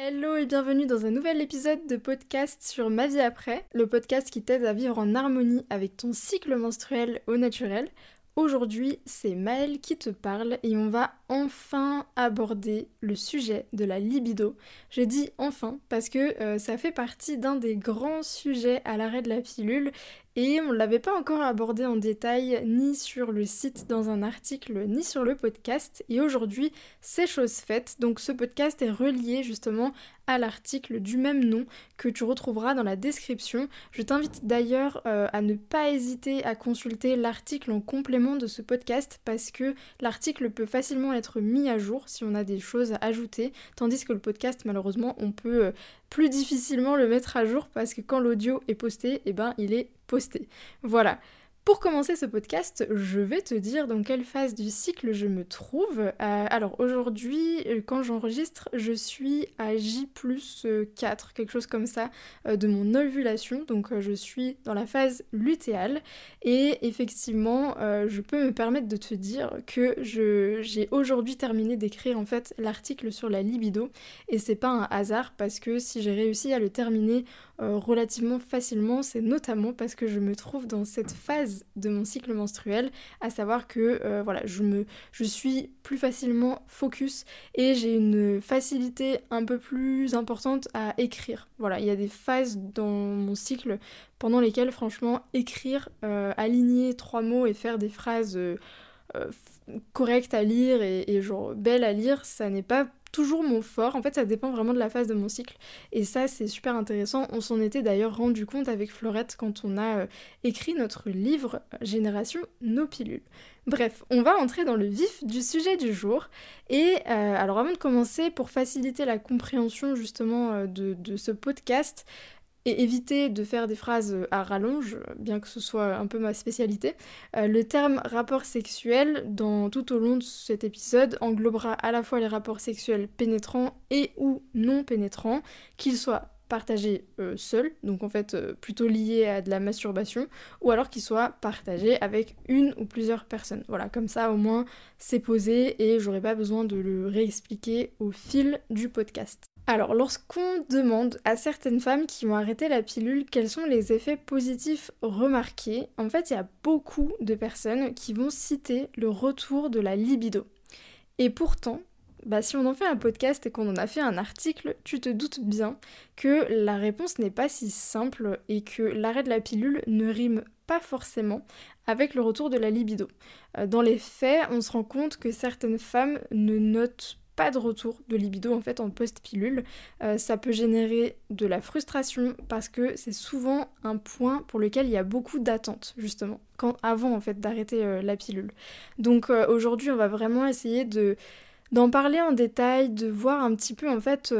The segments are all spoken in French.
Hello et bienvenue dans un nouvel épisode de podcast sur Ma vie après, le podcast qui t'aide à vivre en harmonie avec ton cycle menstruel au naturel. Aujourd'hui, c'est Maëlle qui te parle et on va enfin aborder le sujet de la libido. Je dis enfin parce que euh, ça fait partie d'un des grands sujets à l'arrêt de la pilule et on ne l'avait pas encore abordé en détail ni sur le site dans un article ni sur le podcast. Et aujourd'hui c'est chose faite. Donc ce podcast est relié justement à l'article du même nom que tu retrouveras dans la description. Je t'invite d'ailleurs euh, à ne pas hésiter à consulter l'article en complément de ce podcast parce que l'article peut facilement être mis à jour si on a des choses à ajouter. Tandis que le podcast malheureusement on peut euh, plus difficilement le mettre à jour parce que quand l'audio est posté, eh ben il est posté. Voilà. Pour commencer ce podcast, je vais te dire dans quelle phase du cycle je me trouve. Euh, alors aujourd'hui, euh, quand j'enregistre, je suis à J plus 4, quelque chose comme ça, euh, de mon ovulation. Donc je suis dans la phase lutéale. Et effectivement, je peux me permettre de te dire que j'ai aujourd'hui terminé d'écrire en fait l'article sur la libido. Et c'est pas un hasard parce que si j'ai réussi à le terminer relativement facilement, c'est notamment parce que je me trouve dans cette phase de mon cycle menstruel, à savoir que euh, voilà, je, me, suis plus facilement focus et j'ai une facilité un peu plus importante à écrire. Voilà, il y a des phases dans mon cycle pendant lesquelles franchement écrire, euh, aligner trois mots et faire des phrases euh, correctes à lire et, et genre belles à lire, ça n'est pas toujours mon fort. En fait, ça dépend vraiment de la phase de mon cycle. Et ça, c'est super intéressant. On s'en était d'ailleurs rendu compte avec Florette quand on a euh, écrit notre livre Génération Nos pilules. Bref, on va entrer dans le vif du sujet du jour. Et euh, alors avant de commencer, pour faciliter la compréhension justement euh, de ce podcast, et éviter de faire des phrases à rallonge, bien que ce soit un peu ma spécialité. Euh, le terme rapport sexuel, dans, tout au long de cet épisode, englobera à la fois les rapports sexuels pénétrants et ou non pénétrants, qu'ils soient partagés euh, seuls, donc en fait euh, plutôt liés à de la masturbation, ou alors qu'ils soient partagés avec une ou plusieurs personnes. Voilà, comme ça au moins c'est posé et j'aurai pas besoin de le réexpliquer au fil du podcast. Alors, lorsqu'on demande à certaines femmes qui ont arrêté la pilule quels sont les effets positifs remarqués, en fait, il y a beaucoup de personnes qui vont citer le retour de la libido. Et pourtant, bah, si on en fait un podcast et qu'on en a fait un article, tu te doutes bien que la réponse n'est pas si simple et que l'arrêt de la pilule ne rime pas forcément avec le retour de la libido. Euh, dans les faits, on se rend compte que certaines femmes ne notent de retour de libido en fait en post-pilule. Euh, ça peut générer de la frustration parce que c'est souvent un point pour lequel il y a beaucoup d'attentes justement, quand, avant en fait d'arrêter euh, la pilule. Donc euh, aujourd'hui on va vraiment essayer de d'en parler en détail, de voir un petit peu en fait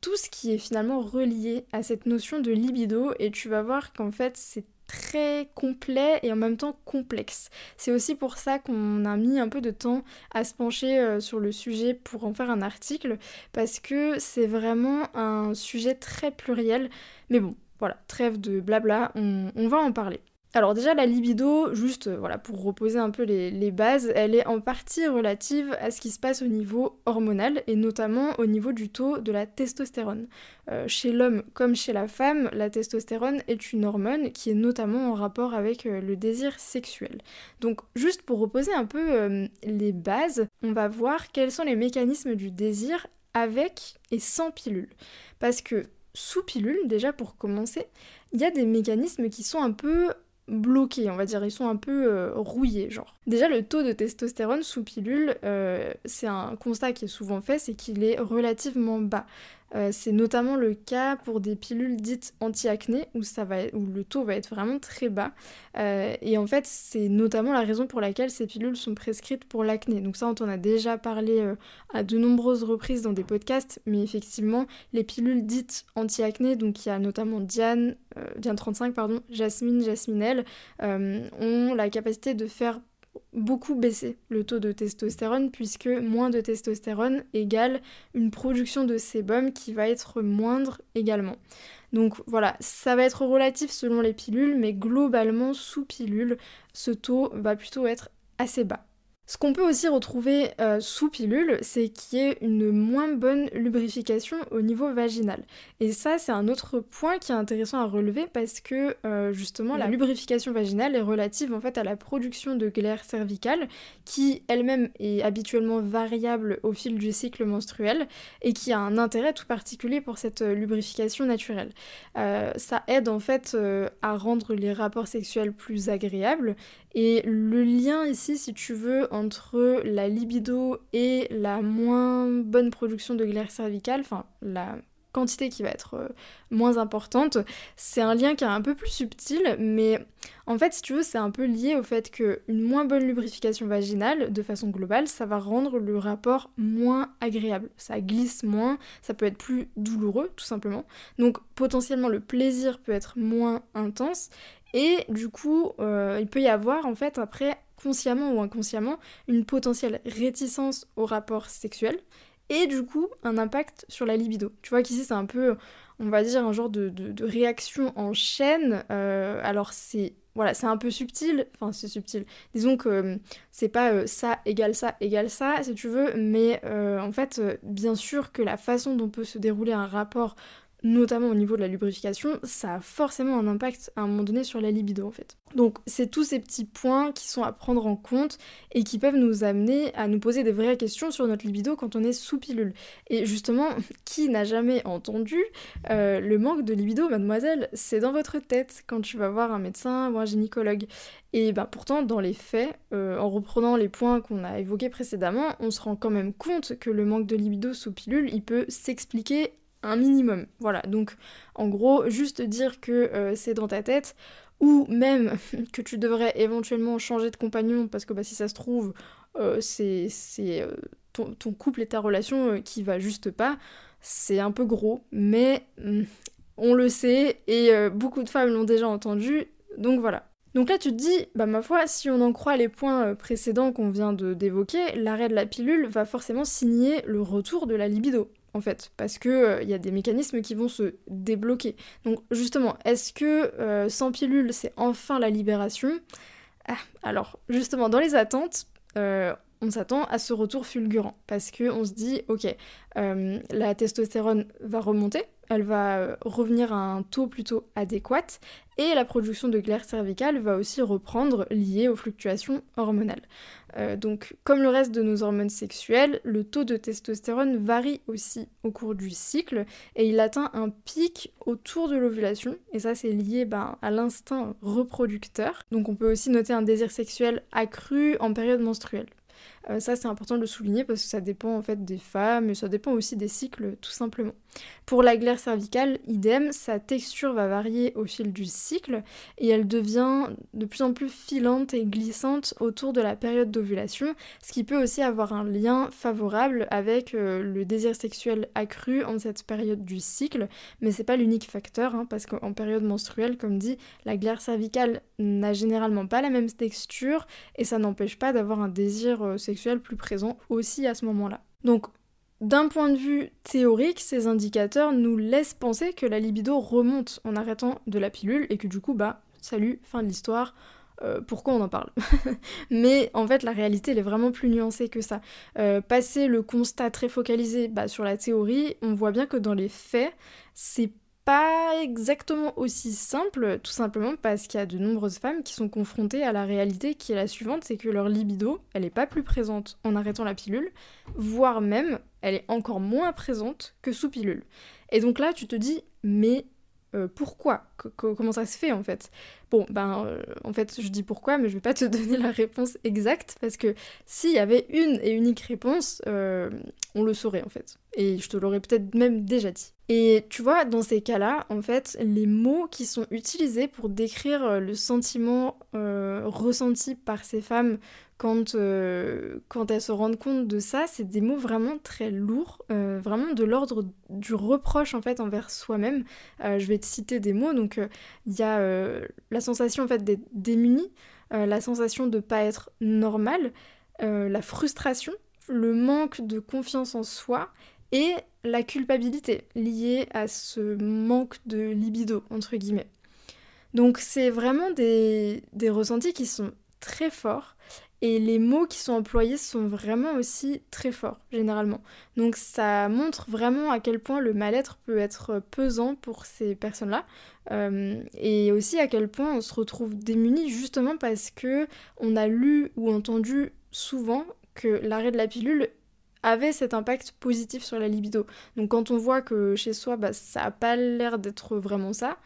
tout ce qui est finalement relié à cette notion de libido et tu vas voir qu'en fait c'est très complet et en même temps complexe. C'est aussi pour ça qu'on a mis un peu de temps à se pencher euh, sur le sujet pour en faire un article, parce que c'est vraiment un sujet très pluriel. Mais bon, voilà, trêve de blabla, on va en parler. Alors déjà la libido, juste euh, voilà pour reposer un peu les, bases, elle est en partie relative à ce qui se passe au niveau hormonal et notamment au niveau du taux de la testostérone. Euh, chez l'homme comme chez la femme, la testostérone est une hormone qui est notamment en rapport avec euh, le désir sexuel. Donc juste pour reposer un peu les bases, on va voir quels sont les mécanismes du désir avec et sans pilule. Parce que sous pilule, déjà pour commencer, il y a des mécanismes qui sont un peu bloqués, on va dire, ils sont un peu euh, rouillés, genre. Déjà, le taux de testostérone sous pilule, euh, c'est un constat qui est souvent fait, c'est qu'il est relativement bas. Euh, c'est notamment le cas pour des pilules dites anti-acné où, où le taux va être vraiment très bas. Euh, et en fait, c'est notamment la raison pour laquelle ces pilules sont prescrites pour l'acné. Donc ça, on en a déjà parlé euh, à de nombreuses reprises dans des podcasts, mais effectivement, les pilules dites anti-acné, donc il y a notamment Diane, Diane 35, pardon, Jasmine, Jasminelle, ont la capacité de faire beaucoup baisser le taux de testostérone puisque moins de testostérone égale une production de sébum qui va être moindre également. Donc voilà, ça va être relatif selon les pilules, mais globalement sous pilule, ce taux va plutôt être assez bas. Ce qu'on peut aussi retrouver euh, sous pilule, c'est qu'il y ait une moins bonne lubrification au niveau vaginal. Et ça, c'est un autre point qui est intéressant à relever parce que euh, justement, la lubrification vaginale est relative en fait à la production de glaire cervicale qui elle-même est habituellement variable au fil du cycle menstruel et qui a un intérêt tout particulier pour cette euh, lubrification naturelle. ça aide en fait à rendre les rapports sexuels plus agréables et le lien ici, si tu veux, entre la libido et la moins bonne production de glaire cervicale, enfin la quantité qui va être euh, moins importante, c'est un lien qui est un peu plus subtil, mais en fait, si tu veux, c'est un peu lié au fait qu'une moins bonne lubrification vaginale, de façon globale, ça va rendre le rapport moins agréable. Ça glisse moins, ça peut être plus douloureux, tout simplement. Donc potentiellement, le plaisir peut être moins intense, et du coup, euh, il peut y avoir en fait après, consciemment ou inconsciemment, une potentielle réticence au rapport sexuel et du coup un impact sur la libido. Tu vois qu'ici c'est un peu, on va dire, un genre de, réaction en chaîne. Euh, alors c'est voilà, un peu subtil, enfin c'est subtil. Disons que euh, c'est pas ça égale ça égale ça, si tu veux, mais en fait, bien sûr que la façon dont peut se dérouler un rapport notamment au niveau de la lubrification, ça a forcément un impact à un moment donné sur la libido en fait. Donc c'est tous ces petits points qui sont à prendre en compte et qui peuvent nous amener à nous poser des vraies questions sur notre libido quand on est sous pilule. Et justement, qui n'a jamais entendu euh, le manque de libido, mademoiselle C'est dans votre tête quand tu vas voir un médecin ou un gynécologue. Et ben pourtant, dans les faits, euh, en reprenant les points qu'on a évoqués précédemment, on se rend quand même compte que le manque de libido sous pilule, il peut s'expliquer un minimum. Voilà, donc en gros, juste dire que euh, c'est dans ta tête, ou même que tu devrais éventuellement changer de compagnon, parce que bah, si ça se trouve, euh, c'est euh, ton, couple et ta relation qui va juste pas, c'est un peu gros, mais hmm, on le sait, et beaucoup de femmes l'ont déjà entendu, donc voilà. Donc là, tu te dis, bah ma foi, si on en croit les points précédents qu'on vient d'évoquer, l'arrêt de la pilule va forcément signer le retour de la libido en fait, parce que il euh, y a des mécanismes qui vont se débloquer. Donc justement, est-ce que euh, sans pilule, c'est enfin la libération? Ah, Alors justement, dans les attentes, euh, on s'attend à ce retour fulgurant, parce que on se dit, ok, la testostérone va remonter, elle va euh, revenir à un taux plutôt adéquat et la production de glaire cervicale va aussi reprendre liée aux fluctuations hormonales. Euh, donc comme le reste de nos hormones sexuelles, le taux de testostérone varie aussi au cours du cycle et il atteint un pic autour de l'ovulation et ça c'est lié ben, à l'instinct reproducteur. Donc on peut aussi noter un désir sexuel accru en période menstruelle. Euh, ça c'est important de le souligner parce que ça dépend en fait des femmes et ça dépend aussi des cycles tout simplement. Pour la glaire cervicale, idem, sa texture va varier au fil du cycle et elle devient de plus en plus filante et glissante autour de la période d'ovulation, ce qui peut aussi avoir un lien favorable avec euh, le désir sexuel accru en cette période du cycle, mais c'est pas l'unique facteur hein, parce qu'en période menstruelle, comme dit, la glaire cervicale n'a généralement pas la même texture et ça n'empêche pas d'avoir un désir euh, plus présent aussi à ce moment-là. Donc d'un point de vue théorique, ces indicateurs nous laissent penser que la libido remonte en arrêtant de la pilule et que du coup, bah, salut, fin de l'histoire, euh, pourquoi on en parle Mais en fait, la réalité, elle est vraiment plus nuancée que ça. Euh, passer le constat très focalisé bah, sur la théorie, on voit bien que dans les faits, c'est pas exactement aussi simple, tout simplement parce qu'il y a de nombreuses femmes qui sont confrontées à la réalité qui est la suivante, c'est que leur libido, elle est pas plus présente en arrêtant la pilule, voire même, elle est encore moins présente que sous pilule. Et donc là, tu te dis, mais euh, pourquoi? Comment ça se fait en fait? Bon, ben, euh, en fait, je dis pourquoi, mais je vais pas te donner la réponse exacte parce que s'il y avait une et unique réponse, euh, on le saurait en fait. Et je te l'aurais peut-être même déjà dit. Et tu vois, dans ces cas-là, en fait, les mots qui sont utilisés pour décrire le sentiment ressenti par ces femmes quand, euh, quand elles se rendent compte de ça, c'est des mots vraiment très lourds, euh, vraiment de l'ordre du reproche en fait envers soi-même. Euh, je vais te citer des mots, donc il y a la sensation en fait d'être démuni, la sensation de pas être normal, la frustration, le manque de confiance en soi et la culpabilité liée à ce manque de libido entre guillemets. Donc c'est vraiment des, des ressentis qui sont très forts Et les mots qui sont employés sont vraiment aussi très forts, généralement. Donc ça montre vraiment à quel point le mal-être peut être pesant pour ces personnes-là. Euh, et aussi à quel point on se retrouve démuni justement parce que on a lu ou entendu souvent que l'arrêt de la pilule avait cet impact positif sur la libido. Donc quand on voit que chez soi, bah, ça n'a pas l'air d'être vraiment ça,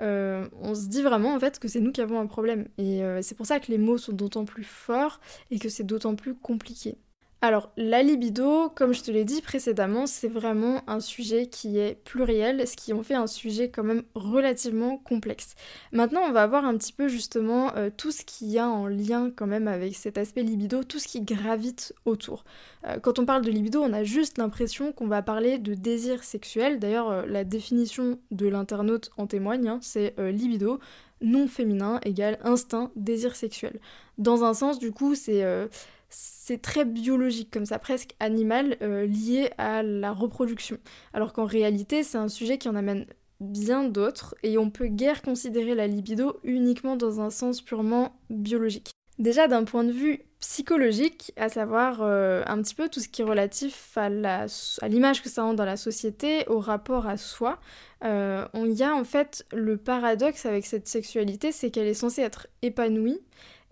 euh, on se dit vraiment en fait que c'est nous qui avons un problème. Et euh, c'est pour ça que les mots sont d'autant plus forts et que c'est d'autant plus compliqué. Alors, la libido, comme je te l'ai dit précédemment, c'est vraiment un sujet qui est pluriel, ce qui en fait un sujet quand même relativement complexe. Maintenant, on va voir un petit peu justement euh, tout ce qui y a en lien quand même avec cet aspect libido, tout ce qui gravite autour. Euh, quand on parle de libido, on a juste l'impression qu'on va parler de désir sexuel. D'ailleurs, euh, la définition de l'internaute en témoigne, hein, c'est libido non féminin égale instinct, désir sexuel. Dans un sens, du coup, c'est c'est très biologique, comme ça, presque animal, euh, lié à la reproduction. Alors qu'en réalité, c'est un sujet qui en amène bien d'autres, et on peut guère considérer la libido uniquement dans un sens purement biologique. Déjà d'un point de vue psychologique, à savoir euh, un petit peu tout ce qui est relatif à l'image que ça rend dans la société, au rapport à soi, euh, il y a en fait le paradoxe avec cette sexualité, c'est qu'elle est censée être épanouie,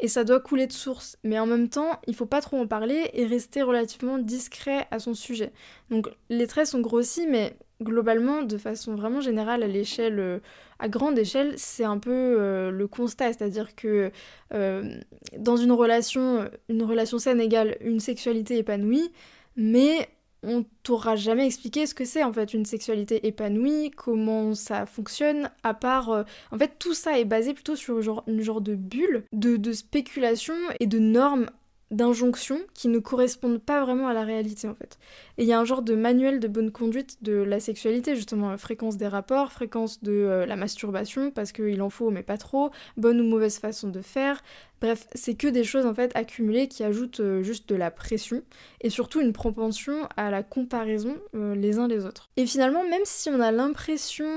et ça doit couler de source. Mais en même temps, il faut pas trop en parler et rester relativement discret à son sujet. Donc les traits sont grossis, mais globalement, de façon vraiment générale, à l'échelle, euh, à grande échelle, c'est un peu euh, le constat, c'est-à-dire que euh, dans une relation, une relation saine égale une sexualité épanouie, mais on t'aura jamais expliqué ce que c'est en fait une sexualité épanouie, comment ça fonctionne, à part... Euh, en fait tout ça est basé plutôt sur une genre de bulle, de, de spéculation et de normes d'injonctions qui ne correspondent pas vraiment à la réalité en fait. Et il y a un genre de manuel de bonne conduite de la sexualité, justement, fréquence des rapports, fréquence de euh, la masturbation, parce qu'il en faut mais pas trop, bonne ou mauvaise façon de faire. Bref, c'est que des choses en fait accumulées qui ajoutent euh, juste de la pression et surtout une propension à la comparaison euh, les uns les autres. Et finalement, même si on a l'impression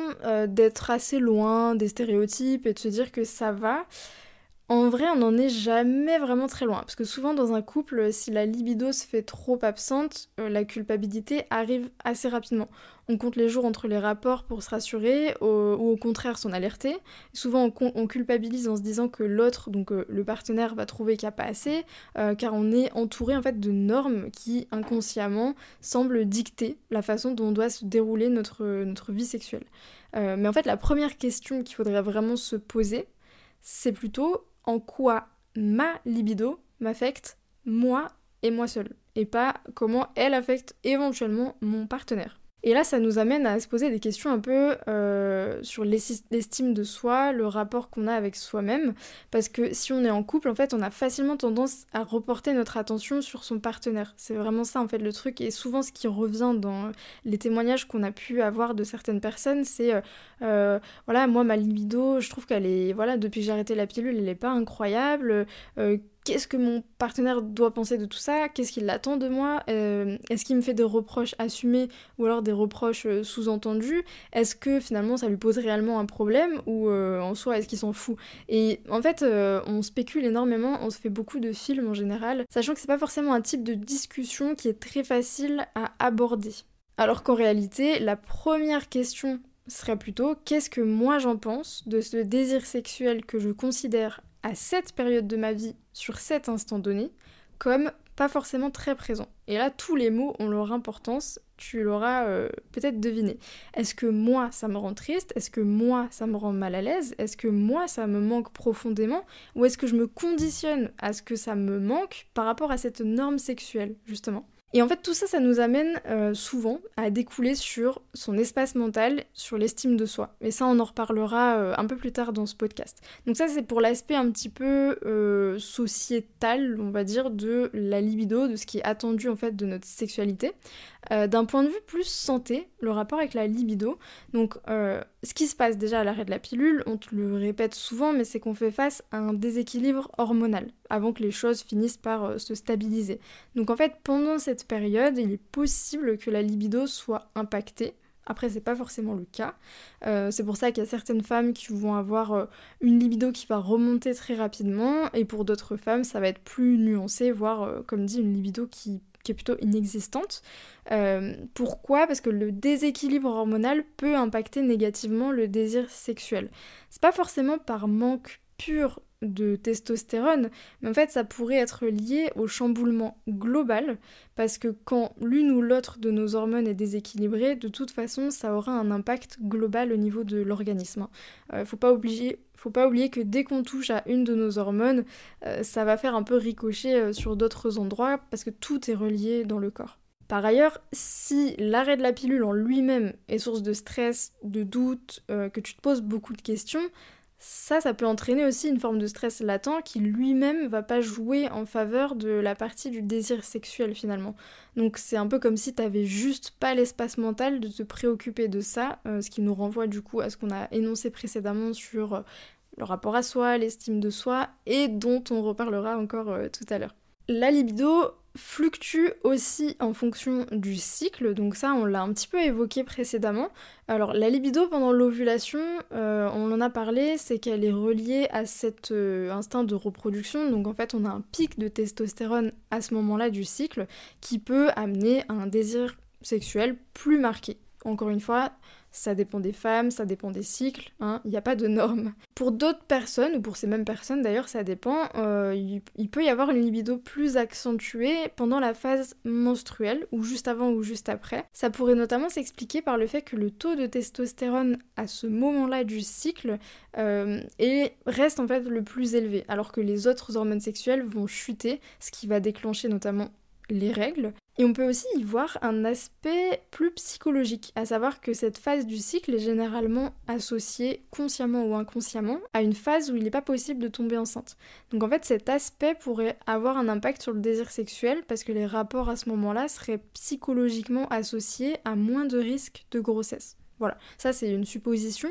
d'être assez loin des stéréotypes et de se dire que ça va, en vrai, on n'en est jamais vraiment très loin, parce que souvent dans un couple, si la libido se fait trop absente, euh, la culpabilité arrive assez rapidement. On compte les jours entre les rapports pour se rassurer, ou au contraire s'en alerter. Souvent on, culpabilise en se disant que l'autre, donc euh, le partenaire, va trouver qu'il n'y a pas assez, euh, car on est entouré en fait de normes qui inconsciemment semblent dicter la façon dont doit se dérouler notre, notre vie sexuelle. mais en fait, la première question qu'il faudrait vraiment se poser, c'est plutôt en quoi ma libido m'affecte moi et moi seule, et pas comment elle affecte éventuellement mon partenaire. Et là, ça nous amène à se poser des questions un peu euh, sur l'estime de soi, le rapport qu'on a avec soi-même, parce que si on est en couple, en fait, on a facilement tendance à reporter notre attention sur son partenaire. C'est vraiment ça, en fait, le truc. Et souvent, ce qui revient dans les témoignages qu'on a pu avoir de certaines personnes, c'est, euh, euh, voilà, moi, ma libido, je trouve qu'elle est, voilà, depuis que j'ai arrêté la pilule, elle n'est pas incroyable qu'est-ce que mon partenaire doit penser de tout ça, qu'est-ce qu'il attend de moi, euh, est-ce qu'il me fait des reproches assumés ou alors des reproches euh, sous-entendus, est-ce que finalement ça lui pose réellement un problème ou euh, en soi est-ce qu'il s'en fout? Et en fait on spécule énormément, on se fait beaucoup de films en général, sachant que c'est pas forcément un type de discussion qui est très facile à aborder. Alors qu'en réalité la première question serait plutôt qu'est-ce que moi j'en pense de ce désir sexuel que je considère à cette période de ma vie, sur cet instant donné, comme pas forcément très présent. Et là, tous les mots ont leur importance, tu l'auras euh, peut-être deviné. Est-ce que moi, ça me rend triste? Est-ce que moi, ça me rend mal à l'aise? Est-ce que moi, ça me manque profondément? Ou est-ce que je me conditionne à ce que ça me manque par rapport à cette norme sexuelle, justement? Et en fait, tout ça, ça nous amène euh, souvent à découler sur son espace mental, sur l'estime de soi. Et ça, on en reparlera euh, un peu plus tard dans ce podcast. Donc ça, c'est pour l'aspect un petit peu euh, sociétal, on va dire, de la libido, de ce qui est attendu en fait de notre sexualité. D'un point de vue plus santé, le rapport avec la libido. Donc, ce qui se passe déjà à l'arrêt de la pilule, on te le répète souvent, mais c'est qu'on fait face à un déséquilibre hormonal avant que les choses finissent par se stabiliser. Donc en fait, pendant cette période, il est possible que la libido soit impactée Après, c'est pas forcément le cas. Euh, c'est pour ça qu'il y a certaines femmes qui vont avoir euh, une libido qui va remonter très rapidement, et pour d'autres femmes, ça va être plus nuancé, voire, euh, comme dit, une libido qui, qui est plutôt inexistante. pourquoi? Parce que le déséquilibre hormonal peut impacter négativement le désir sexuel. C'est pas forcément par manque pur de testostérone, mais en fait ça pourrait être lié au chamboulement global, parce que quand l'une ou l'autre de nos hormones est déséquilibrée, de toute façon ça aura un impact global au niveau de l'organisme. Euh, faut pas oublier faut pas oublier que dès qu'on touche à une de nos hormones, euh, ça va faire un peu ricocher euh, sur d'autres endroits parce que tout est relié dans le corps. Par ailleurs, si l'arrêt de la pilule en lui-même est source de stress, de doute, que tu te poses beaucoup de questions, ça, ça peut entraîner aussi une forme de stress latent qui lui-même va pas jouer en faveur de la partie du désir sexuel finalement. Donc c'est un peu comme si t'avais juste pas l'espace mental de te préoccuper de ça, euh, ce qui nous renvoie du coup à ce qu'on a énoncé précédemment sur euh, le rapport à soi, l'estime de soi, et dont on reparlera encore euh, tout à l'heure. La libido, fluctue aussi en fonction du cycle, donc ça on l'a un petit peu évoqué précédemment. Alors la libido pendant l'ovulation, euh, on en a parlé, c'est qu'elle est reliée à cet euh, instinct de reproduction, donc en fait on a un pic de testostérone à ce moment-là du cycle qui peut amener à un désir sexuel plus marqué. Encore une fois, ça dépend des femmes, ça dépend des cycles, hein, il n'y a pas de normes. Pour d'autres personnes, ou pour ces mêmes personnes d'ailleurs, ça dépend, euh, il, peut y avoir une libido plus accentuée pendant la phase menstruelle, ou juste avant ou juste après. Ça pourrait notamment s'expliquer par le fait que le taux de testostérone à ce moment-là du cycle euh, reste en fait le plus élevé, alors que les autres hormones sexuelles vont chuter, ce qui va déclencher notamment les règles. Et on peut aussi y voir un aspect plus psychologique, à savoir que cette phase du cycle est généralement associée, consciemment ou inconsciemment, à une phase où il n'est pas possible de tomber enceinte. Donc en fait cet aspect pourrait avoir un impact sur le désir sexuel parce que les rapports à ce moment-là seraient psychologiquement associés à moins de risques de grossesse. Voilà, ça c'est une supposition,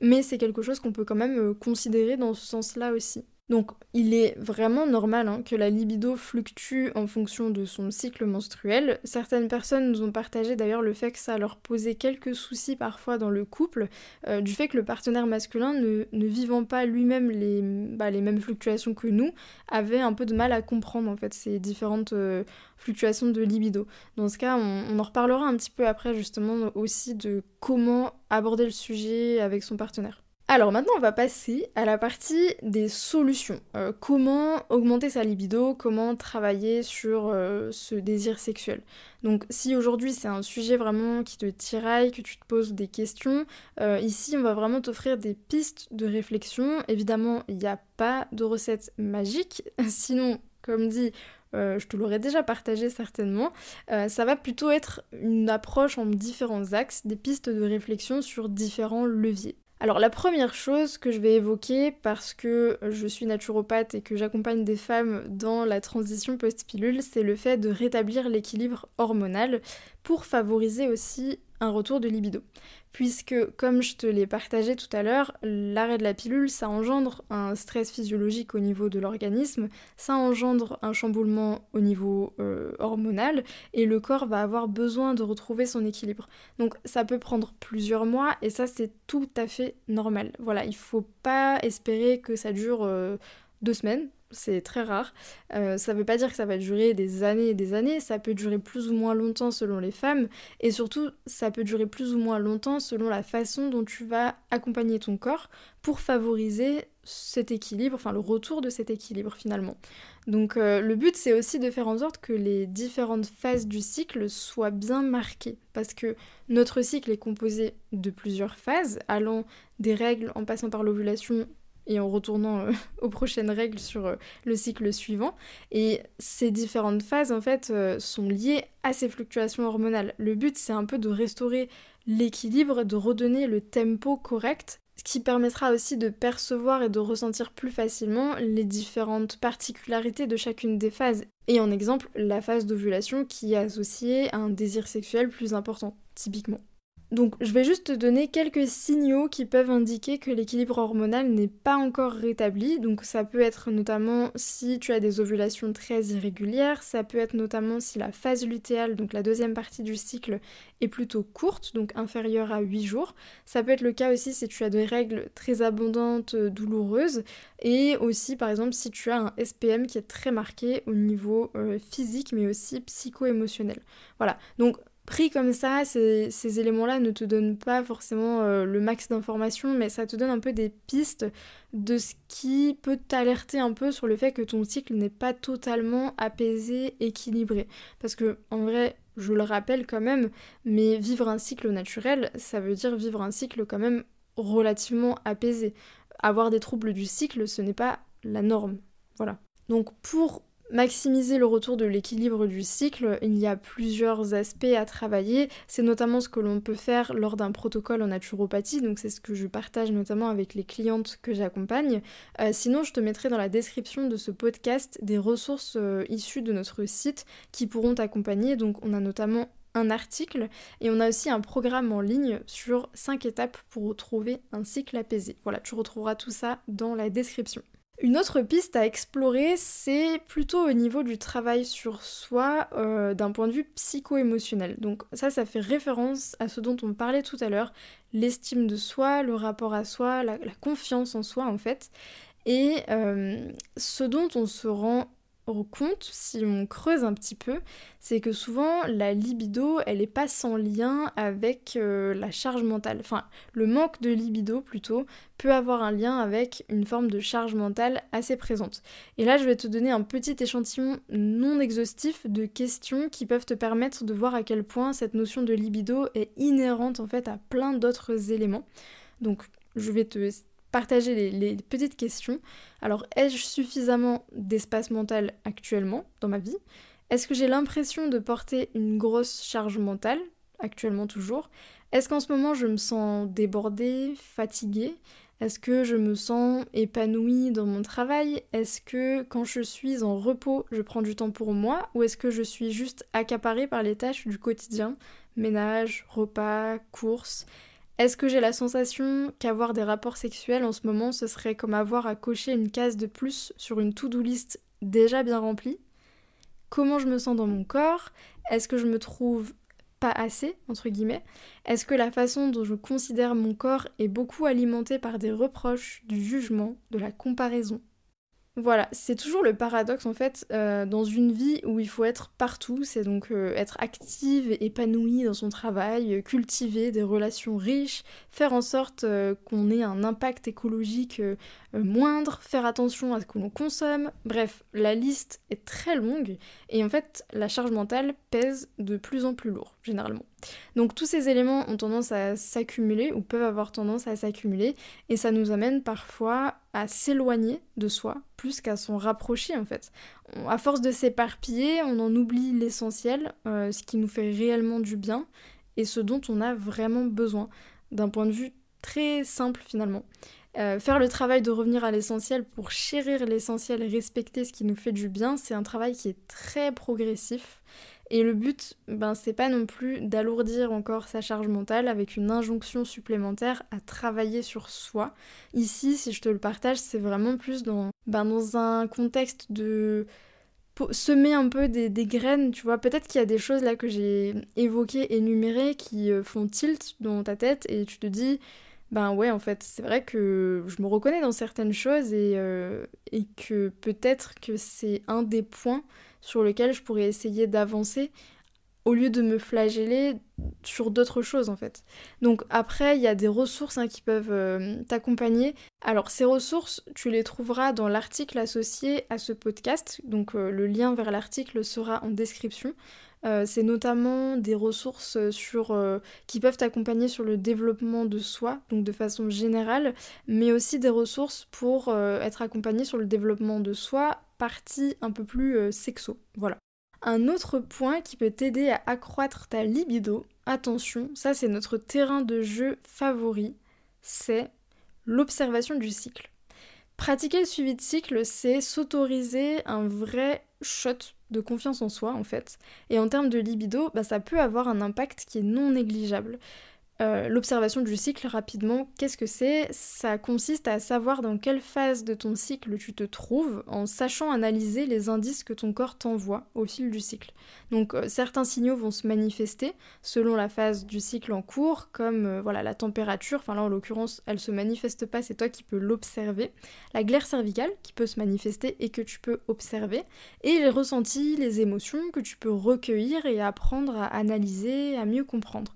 mais c'est quelque chose qu'on peut quand même euh, considérer dans ce sens-là aussi. Donc il est vraiment normal hein, que la libido fluctue en fonction de son cycle menstruel. Certaines personnes nous ont partagé d'ailleurs le fait que ça leur posait quelques soucis parfois dans le couple, euh, du fait que le partenaire masculin, ne, vivant pas lui-même les, bah, les, mêmes fluctuations que nous, avait un peu de mal à comprendre en fait ces différentes euh, fluctuations de libido. Dans ce cas, on en reparlera un petit peu après justement aussi de comment aborder le sujet avec son partenaire. Alors maintenant on va passer à la partie des solutions. Euh, comment augmenter sa libido, comment travailler sur euh, ce désir sexuel. Donc si aujourd'hui c'est un sujet vraiment qui te tiraille, que tu te poses des questions, euh, ici on va vraiment t'offrir des pistes de réflexion. Évidemment il n'y a pas de recette magique, sinon comme dit je te l'aurais déjà partagé certainement. ça va plutôt être une approche en différents axes, des pistes de réflexion sur différents leviers. Alors la première chose que je vais évoquer parce que je suis naturopathe et que j'accompagne des femmes dans la transition post-pilule, c'est le fait de rétablir l'équilibre hormonal pour favoriser aussi un retour de libido puisque, comme je te l'ai partagé tout à l'heure, l'arrêt de la pilule, ça engendre un stress physiologique au niveau de l'organisme, ça engendre un chamboulement au niveau euh, hormonal, et le corps va avoir besoin de retrouver son équilibre. Donc ça peut prendre plusieurs mois, et ça c'est tout à fait normal. Voilà, il faut pas espérer que ça dure euh, deux semaines, c'est très rare. Euh, ça veut pas dire que ça va durer des années et des années, ça peut durer plus ou moins longtemps selon les femmes, et surtout ça peut durer plus ou moins longtemps selon la façon dont tu vas accompagner ton corps pour favoriser cet équilibre, enfin le retour de cet équilibre finalement. Donc euh, le but c'est aussi de faire en sorte que les différentes phases du cycle soient bien marquées, parce que notre cycle est composé de plusieurs phases, allant des règles en passant par l'ovulation et en retournant euh, aux prochaines règles sur euh, le cycle suivant. Et ces différentes phases, en fait, euh, sont liées à ces fluctuations hormonales. Le but, c'est un peu de restaurer l'équilibre, de redonner le tempo correct, ce qui permettra aussi de percevoir et de ressentir plus facilement les différentes particularités de chacune des phases. Et en exemple, la phase d'ovulation qui est associée à un désir sexuel plus important, typiquement. Donc je vais juste te donner quelques signaux qui peuvent indiquer que l'équilibre hormonal n'est pas encore rétabli. Donc ça peut être notamment si tu as des ovulations très irrégulières, ça peut être notamment si la phase lutéale, donc la deuxième partie du cycle, est plutôt courte, donc inférieure à 8 jours. Ça peut être le cas aussi si tu as des règles très abondantes, euh, douloureuses, et aussi par exemple si tu as un SPM qui est très marqué au niveau euh, physique mais aussi psycho-émotionnel. Voilà, donc pris comme ça, ces, éléments-là ne te donnent pas forcément euh, le max d'informations, mais ça te donne un peu des pistes de ce qui peut t'alerter un peu sur le fait que ton cycle n'est pas totalement apaisé, équilibré. Parce que en vrai, je le rappelle quand même, mais vivre un cycle naturel, ça veut dire vivre un cycle quand même relativement apaisé. Avoir des troubles du cycle, ce n'est pas la norme. Voilà. Donc pour maximiser le retour de l'équilibre du cycle, il y a plusieurs aspects à travailler. C'est notamment ce que l'on peut faire lors d'un protocole en naturopathie, donc c'est ce que je partage notamment avec les clientes que j'accompagne. Euh, sinon, je te mettrai dans la description de ce podcast des ressources euh, issues de notre site qui pourront t'accompagner. Donc on a notamment un article et on a aussi un programme en ligne sur 5 étapes pour trouver un cycle apaisé. Voilà, tu retrouveras tout ça dans la description. Une autre piste à explorer, c'est plutôt au niveau du travail sur soi euh, d'un point de vue psycho-émotionnel. Donc ça, ça fait référence à ce dont on parlait tout à l'heure, l'estime de soi, le rapport à soi, la, confiance en soi en fait. Et euh, ce dont on se rend compte, si on creuse un petit peu, c'est que souvent la libido, elle n'est pas sans lien avec euh, la charge mentale. Enfin, le manque de libido plutôt peut avoir un lien avec une forme de charge mentale assez présente. Et là, je vais te donner un petit échantillon non exhaustif de questions qui peuvent te permettre de voir à quel point cette notion de libido est inhérente en fait à plein d'autres éléments. Donc, je vais te partager les, petites questions. Alors, ai-je suffisamment d'espace mental actuellement dans ma vie? Est-ce que j'ai l'impression de porter une grosse charge mentale actuellement toujours? Est-ce qu'en ce moment je me sens débordée, fatiguée? Est-ce que je me sens épanouie dans mon travail? Est-ce que quand je suis en repos, je prends du temps pour moi? Ou est-ce que je suis juste accaparée par les tâches du quotidien? Ménage, repas, courses? Est-ce que j'ai la sensation qu'avoir des rapports sexuels en ce moment, ce serait comme avoir à cocher une case de plus sur une to-do list déjà bien remplie? Comment je me sens dans mon corps? Est-ce que je me trouve pas assez, entre guillemets? Est-ce que la façon dont je considère mon corps est beaucoup alimentée par des reproches, du jugement, de la comparaison? Voilà, c'est toujours le paradoxe en fait euh, dans une vie où il faut être partout, c'est donc euh, être active, épanouie dans son travail, cultiver des relations riches, faire en sorte euh, qu'on ait un impact écologique moindre, faire attention à ce que l'on consomme. Bref, la liste est très longue et en fait la charge mentale pèse de plus en plus lourd généralement. Donc tous ces éléments ont tendance à s'accumuler ou peuvent avoir tendance à s'accumuler et ça nous amène parfois à s'éloigner de soi plus qu'à s'en rapprocher en fait. À force de s'éparpiller, on en oublie l'essentiel, euh, ce qui nous fait réellement du bien et ce dont on a vraiment besoin d'un point de vue très simple finalement. Euh, faire le travail de revenir à l'essentiel pour chérir l'essentiel et respecter ce qui nous fait du bien, c'est un travail qui est très progressif et le but, ben, c'est pas non plus d'alourdir encore sa charge mentale avec une injonction supplémentaire à travailler sur soi. Ici, si je te le partage, c'est vraiment plus dans, ben, dans un contexte de semer un peu des, graines, tu vois. Peut-être qu'il y a des choses là que j'ai évoquées, énumérées, qui euh, font tilt dans ta tête et tu te dis, ben ouais, en fait, c'est vrai que je me reconnais dans certaines choses et, euh, et que peut-être que c'est un des points sur lequel je pourrais essayer d'avancer au lieu de me flageller sur d'autres choses en fait. Donc après, il y a des ressources hein, qui peuvent euh, t'accompagner. Alors ces ressources, tu les trouveras dans l'article associé à ce podcast, donc euh, le lien vers l'article sera en description. Euh, c'est notamment des ressources sur, qui peuvent t'accompagner sur le développement de soi, donc de façon générale, mais aussi des ressources pour être accompagné sur le développement de soi un peu plus euh, sexo. Voilà. Un autre point qui peut t'aider à accroître ta libido, attention, ça c'est notre terrain de jeu favori, c'est l'observation du cycle. Pratiquer le suivi de cycle, c'est s'autoriser un vrai shot de confiance en soi en fait. Et en termes de libido, bah, ça peut avoir un impact qui est non négligeable. Euh, l'observation du cycle, rapidement, qu'est-ce que c'est? Ça consiste à savoir dans quelle phase de ton cycle tu te trouves en sachant analyser les indices que ton corps t'envoie au fil du cycle. Donc euh, certains signaux vont se manifester selon la phase du cycle en cours, comme euh, voilà la température, enfin là en l'occurrence elle se manifeste pas, c'est toi qui peux l'observer, la glaire cervicale qui peut se manifester et que tu peux observer, et les ressentis, les émotions que tu peux recueillir et apprendre à analyser, à mieux comprendre.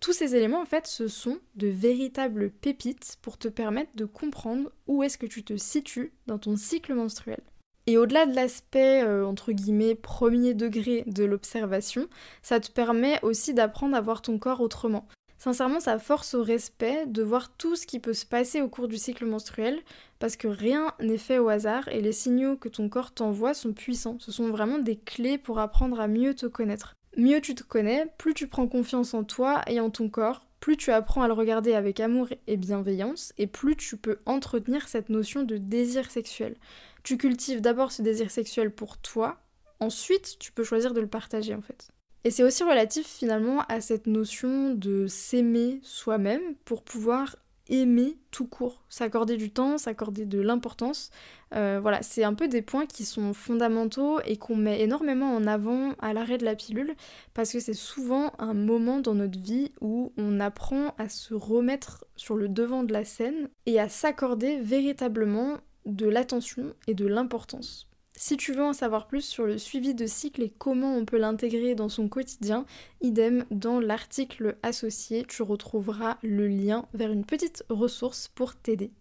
Tous ces éléments, en fait, ce sont de véritables pépites pour te permettre de comprendre où est-ce que tu te situes dans ton cycle menstruel. Et au-delà de l'aspect, euh, entre guillemets, premier degré de l'observation, ça te permet aussi d'apprendre à voir ton corps autrement. Sincèrement, ça force au respect de voir tout ce qui peut se passer au cours du cycle menstruel, parce que rien n'est fait au hasard et les signaux que ton corps t'envoie sont puissants. Ce sont vraiment des clés pour apprendre à mieux te connaître. Mieux tu te connais, plus tu prends confiance en toi et en ton corps, plus tu apprends à le regarder avec amour et bienveillance, et plus tu peux entretenir cette notion de désir sexuel. Tu cultives d'abord ce désir sexuel pour toi, ensuite tu peux choisir de le partager en fait. Et c'est aussi relatif finalement à cette notion de s'aimer soi-même pour pouvoir aimer tout court, s'accorder du temps, s'accorder de l'importance. Euh, voilà, c'est un peu des points qui sont fondamentaux et qu'on met énormément en avant à l'arrêt de la pilule parce que c'est souvent un moment dans notre vie où on apprend à se remettre sur le devant de la scène et à s'accorder véritablement de l'attention et de l'importance. Si tu veux en savoir plus sur le suivi de cycle et comment on peut l'intégrer dans son quotidien, idem dans l'article associé, tu retrouveras le lien vers une petite ressource pour t'aider.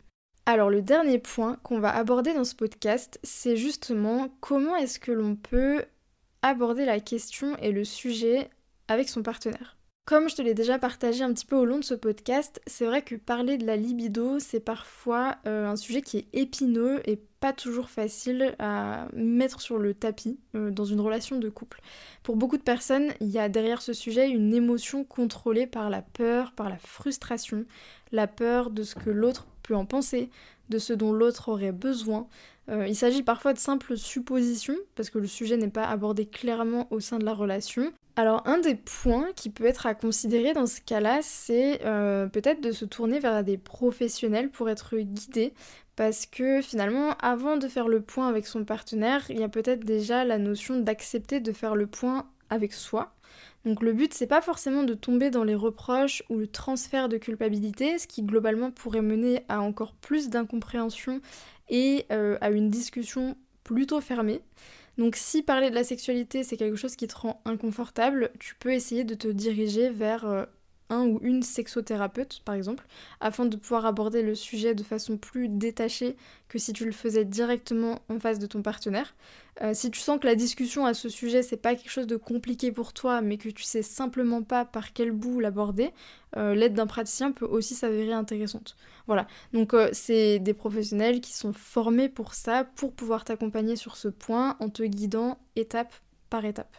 Alors le dernier point qu'on va aborder dans ce podcast, c'est justement comment est-ce que l'on peut aborder la question et le sujet avec son partenaire. Comme je te l'ai déjà partagé un petit peu au long de ce podcast, c'est vrai que parler de la libido, c'est parfois euh, un sujet qui est épineux et pas toujours facile à mettre sur le tapis euh, dans une relation de couple. Pour beaucoup de personnes, il y a derrière ce sujet une émotion contrôlée par la peur, par la frustration, la peur de ce que l'autre peut en penser, de ce dont l'autre aurait besoin. Euh, il s'agit parfois de simples suppositions, parce que le sujet n'est pas abordé clairement au sein de la relation, alors un des points qui peut être à considérer dans ce cas-là, c'est euh, peut-être de se tourner vers des professionnels pour être guidé, parce que finalement, avant de faire le point avec son partenaire, il y a peut-être déjà la notion d'accepter de faire le point avec soi. Donc le but, c'est pas forcément de tomber dans les reproches ou le transfert de culpabilité, ce qui globalement pourrait mener à encore plus d'incompréhension et euh, à une discussion plutôt fermée. Donc si parler de la sexualité c'est quelque chose qui te rend inconfortable, tu peux essayer de te diriger vers euh, un ou une sexothérapeute par exemple, afin de pouvoir aborder le sujet de façon plus détachée que si tu le faisais directement en face de ton partenaire. Euh, si tu sens que la discussion à ce sujet c'est pas quelque chose de compliqué pour toi, mais que tu sais simplement pas par quel bout l'aborder, euh, l'aide d'un praticien peut aussi s'avérer intéressante. Voilà, donc euh, c'est des professionnels qui sont formés pour ça, pour pouvoir t'accompagner sur ce point en te guidant étape par étape.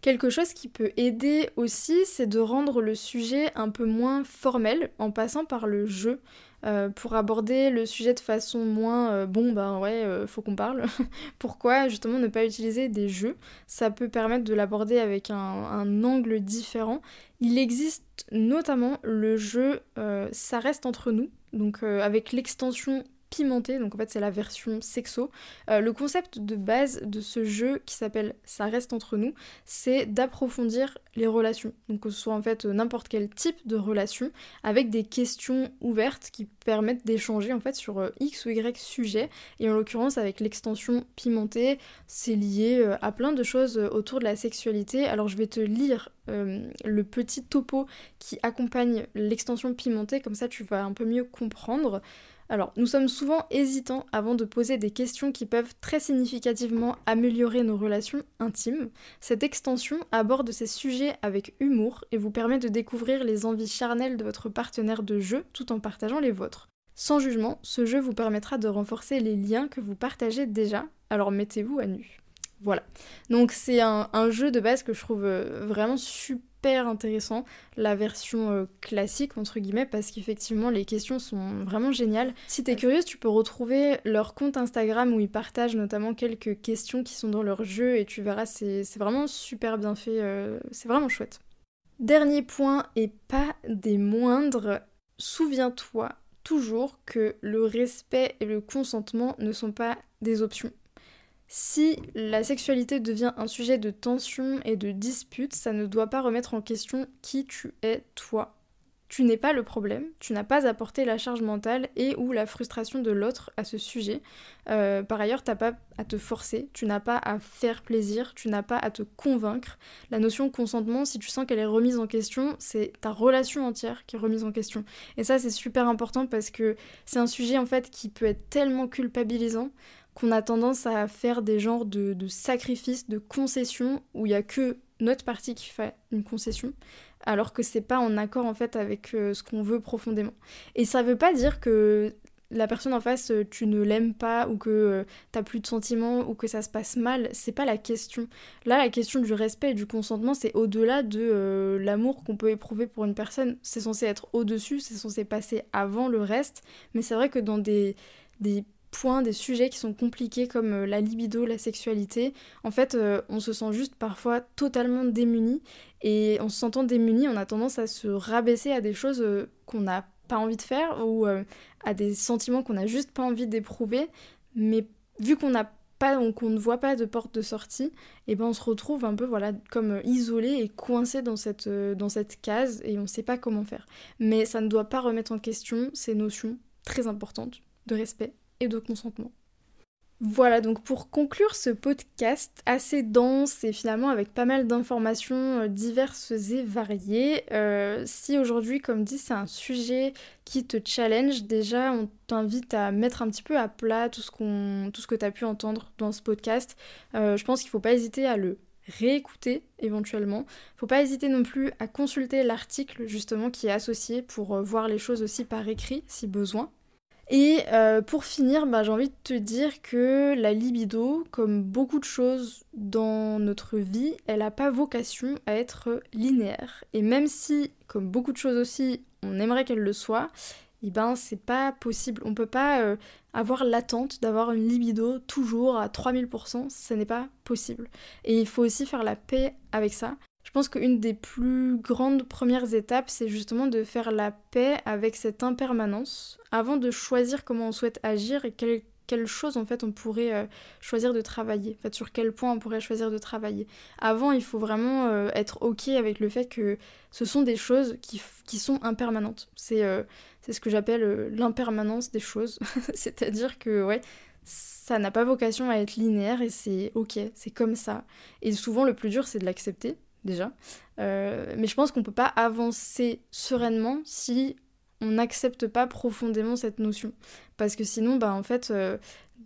Quelque chose qui peut aider aussi, c'est de rendre le sujet un peu moins formel en passant par le jeu. Euh, pour aborder le sujet de façon moins euh, bon ben ouais euh, faut qu'on parle. Pourquoi justement ne pas utiliser des jeux? Ça peut permettre de l'aborder avec un, angle différent. Il existe notamment le jeu ça reste entre nous. Donc avec l'extension pimenté, donc en fait c'est la version sexo. Euh, le concept de base de ce jeu qui s'appelle Ça reste entre nous, c'est d'approfondir les relations. Donc que ce soit en fait n'importe quel type de relation avec des questions ouvertes qui permettent d'échanger en fait sur euh, X ou Y sujet. Et en l'occurrence avec l'extension pimentée, c'est lié euh, à plein de choses autour de la sexualité. Alors je vais te lire le petit topo qui accompagne l'extension pimentée, comme ça tu vas un peu mieux comprendre. Alors, nous sommes souvent hésitants avant de poser des questions qui peuvent très significativement améliorer nos relations intimes. Cette extension aborde ces sujets avec humour et vous permet de découvrir les envies charnelles de votre partenaire de jeu tout en partageant les vôtres. Sans jugement, ce jeu vous permettra de renforcer les liens que vous partagez déjà, alors mettez-vous à nu. Voilà. Donc c'est un, jeu de base que je trouve euh, vraiment super intéressant, la version euh, classique entre guillemets, parce qu'effectivement les questions sont vraiment géniales. Si t'es curieuse, tu peux retrouver leur compte Instagram où ils partagent notamment quelques questions qui sont dans leur jeu et tu verras, c'est vraiment super bien fait, euh, c'est vraiment chouette. Dernier point et pas des moindres, souviens-toi toujours que le respect et le consentement ne sont pas des options. Si la sexualité devient un sujet de tension et de dispute, ça ne doit pas remettre en question qui tu es toi. Tu n'es pas le problème, tu n'as pas porter la charge mentale et ou la frustration de l'autre à ce sujet. Euh, par ailleurs, tu n'as pas à te forcer, tu n'as pas à faire plaisir, tu n'as pas à te convaincre. La notion consentement, si tu sens qu'elle est remise en question, c'est ta relation entière qui est remise en question. Et ça, c'est super important parce que c'est un sujet en fait qui peut être tellement culpabilisant qu'on a tendance à faire des genres de, sacrifices, de concessions, où il n'y a que notre partie qui fait une concession, alors que c'est pas en accord en fait avec euh, ce qu'on veut profondément. Et ça veut pas dire que la personne en face, euh, tu ne l'aimes pas ou que euh, t'as plus de sentiments ou que ça se passe mal, c'est pas la question. Là, la question du respect et du consentement, c'est au-delà de l'amour qu'on peut éprouver pour une personne. C'est censé être au-dessus, c'est censé passer avant le reste, mais c'est vrai que dans des, des points, des sujets qui sont compliqués comme euh, la libido, la sexualité, en fait, euh, on se sent juste parfois totalement démuni. Et en se sentant démuni, on a tendance à se rabaisser à des choses euh, qu'on n'a pas envie de faire ou à des sentiments qu'on n'a juste pas envie d'éprouver. Mais vu qu'on n'a pas, qu'on ne voit pas de porte de sortie, et eh ben on se retrouve un peu voilà comme isolé et coincé dans cette, dans cette case et on ne sait pas comment faire. Mais ça ne doit pas remettre en question ces notions très importantes de respect et de consentement. Voilà, donc pour conclure ce podcast assez dense et finalement avec pas mal d'informations euh, diverses et variées, euh, si aujourd'hui, comme dit, c'est un sujet qui te challenge, déjà on t'invite à mettre un petit peu à plat tout ce, qu'on, tout ce que tu as pu entendre dans ce podcast. Euh, je pense qu'il ne faut pas hésiter à le réécouter éventuellement. Faut pas hésiter non plus à consulter l'article justement qui est associé pour voir les choses aussi par écrit si besoin. Et euh, pour finir, bah, j'ai envie de te dire que la libido, comme beaucoup de choses dans notre vie, elle n'a pas vocation à être linéaire. Et même si, comme beaucoup de choses aussi, on aimerait qu'elle le soit, eh ben c'est pas possible. On peut pas euh, avoir l'attente d'avoir une libido toujours à 3000%, ce n'est pas possible. Et il faut aussi faire la paix avec ça. Je pense qu'une des plus grandes premières étapes, c'est justement de faire la paix avec cette impermanence avant de choisir comment on souhaite agir et quelle, quelle chose en fait on pourrait euh, choisir de travailler, en sur quel point on pourrait choisir de travailler. Avant, il faut vraiment euh, être ok avec le fait que ce sont des choses qui, qui sont impermanentes. C'est euh, ce que j'appelle l'impermanence des choses, c'est-à-dire que ouais, ça n'a pas vocation à être linéaire et c'est ok, c'est comme ça. Et souvent le plus dur c'est de l'accepter déjà. Euh, mais je pense qu'on peut pas avancer sereinement si on n'accepte pas profondément cette notion. Parce que sinon, bah, en fait, euh,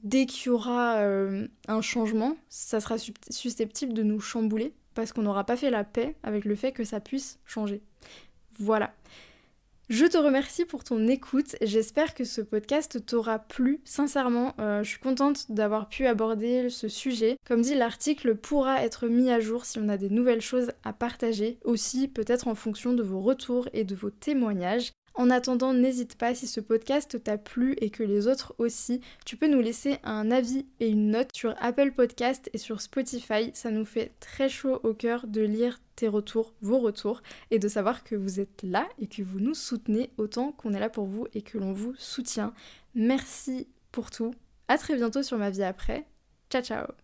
dès qu'il y aura euh, un changement, ça sera susceptible de nous chambouler parce qu'on n'aura pas fait la paix avec le fait que ça puisse changer. Voilà. Je te remercie pour ton écoute. J'espère que ce podcast t'aura plu. Sincèrement, euh, je suis contente d'avoir pu aborder ce sujet. Comme dit, l'article pourra être mis à jour si on a des nouvelles choses à partager, aussi peut-être en fonction de vos retours et de vos témoignages. En attendant, n'hésite pas si ce podcast t'a plu et que les autres aussi, tu peux nous laisser un avis et une note sur Apple Podcast et sur Spotify. Ça nous fait très chaud au cœur de lire tes retours, vos retours, et de savoir que vous êtes là et que vous nous soutenez autant qu'on est là pour vous et que l'on vous soutient. Merci pour tout. À très bientôt sur ma vie après. Ciao ciao